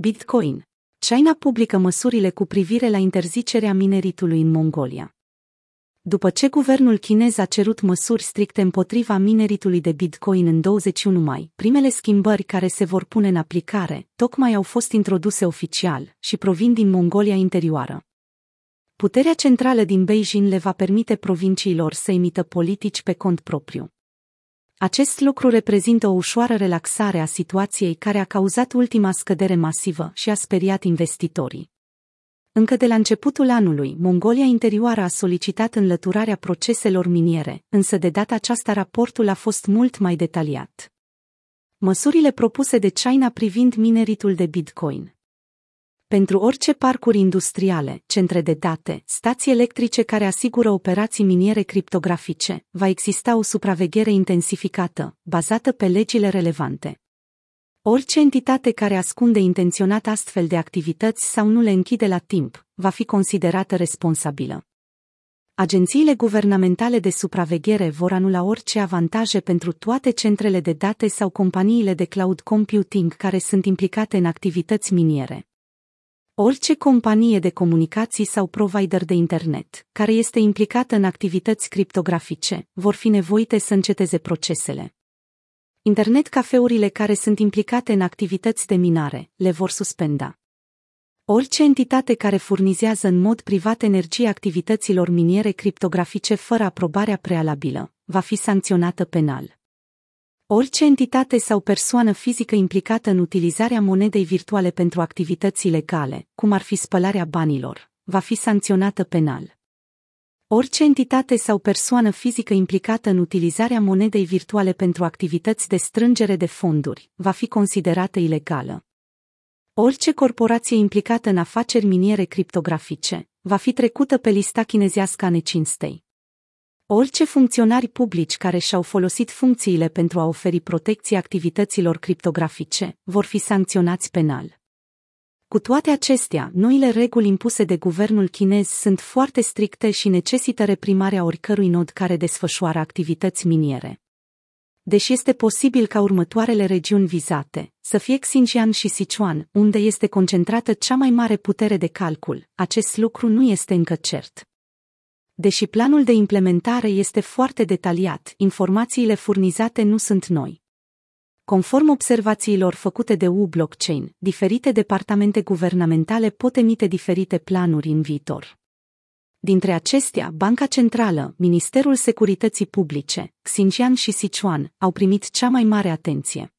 Bitcoin. China publică măsurile cu privire la interzicerea mineritului în Mongolia. După ce guvernul chinez a cerut măsuri stricte împotriva mineritului de Bitcoin în 21 mai, primele schimbări care se vor pune în aplicare tocmai au fost introduse oficial și provin din Mongolia interioară. Puterea centrală din Beijing le va permite provinciilor să emită politici pe cont propriu. Acest lucru reprezintă o ușoară relaxare a situației care a cauzat ultima scădere masivă și a speriat investitorii. Încă de la începutul anului, Mongolia Interioară a solicitat înlăturarea proceselor miniere, însă de data aceasta raportul a fost mult mai detaliat. Măsurile propuse de China privind mineritul de Bitcoin pentru orice parcuri industriale, centre de date, stații electrice care asigură operații miniere criptografice, va exista o supraveghere intensificată, bazată pe legile relevante. Orice entitate care ascunde intenționat astfel de activități sau nu le închide la timp, va fi considerată responsabilă. Agențiile guvernamentale de supraveghere vor anula orice avantaje pentru toate centrele de date sau companiile de cloud computing care sunt implicate în activități miniere. Orice companie de comunicații sau provider de internet, care este implicată în activități criptografice, vor fi nevoite să înceteze procesele. Internet cafeurile care sunt implicate în activități de minare le vor suspenda. Orice entitate care furnizează în mod privat energie activităților miniere criptografice fără aprobarea prealabilă, va fi sancționată penal. Orice entitate sau persoană fizică implicată în utilizarea monedei virtuale pentru activități ilegale, cum ar fi spălarea banilor, va fi sancționată penal. Orice entitate sau persoană fizică implicată în utilizarea monedei virtuale pentru activități de strângere de fonduri va fi considerată ilegală. Orice corporație implicată în afaceri miniere criptografice va fi trecută pe lista chinezească a necinstei. Orice funcționari publici care și-au folosit funcțiile pentru a oferi protecție activităților criptografice vor fi sancționați penal. Cu toate acestea, noile reguli impuse de guvernul chinez sunt foarte stricte și necesită reprimarea oricărui nod care desfășoară activități miniere. Deși este posibil ca următoarele regiuni vizate să fie Xinjiang și Sichuan, unde este concentrată cea mai mare putere de calcul, acest lucru nu este încă cert. Deși planul de implementare este foarte detaliat, informațiile furnizate nu sunt noi. Conform observațiilor făcute de U-Blockchain, diferite departamente guvernamentale pot emite diferite planuri în viitor. Dintre acestea, Banca Centrală, Ministerul Securității Publice, Xinjiang și Sichuan au primit cea mai mare atenție.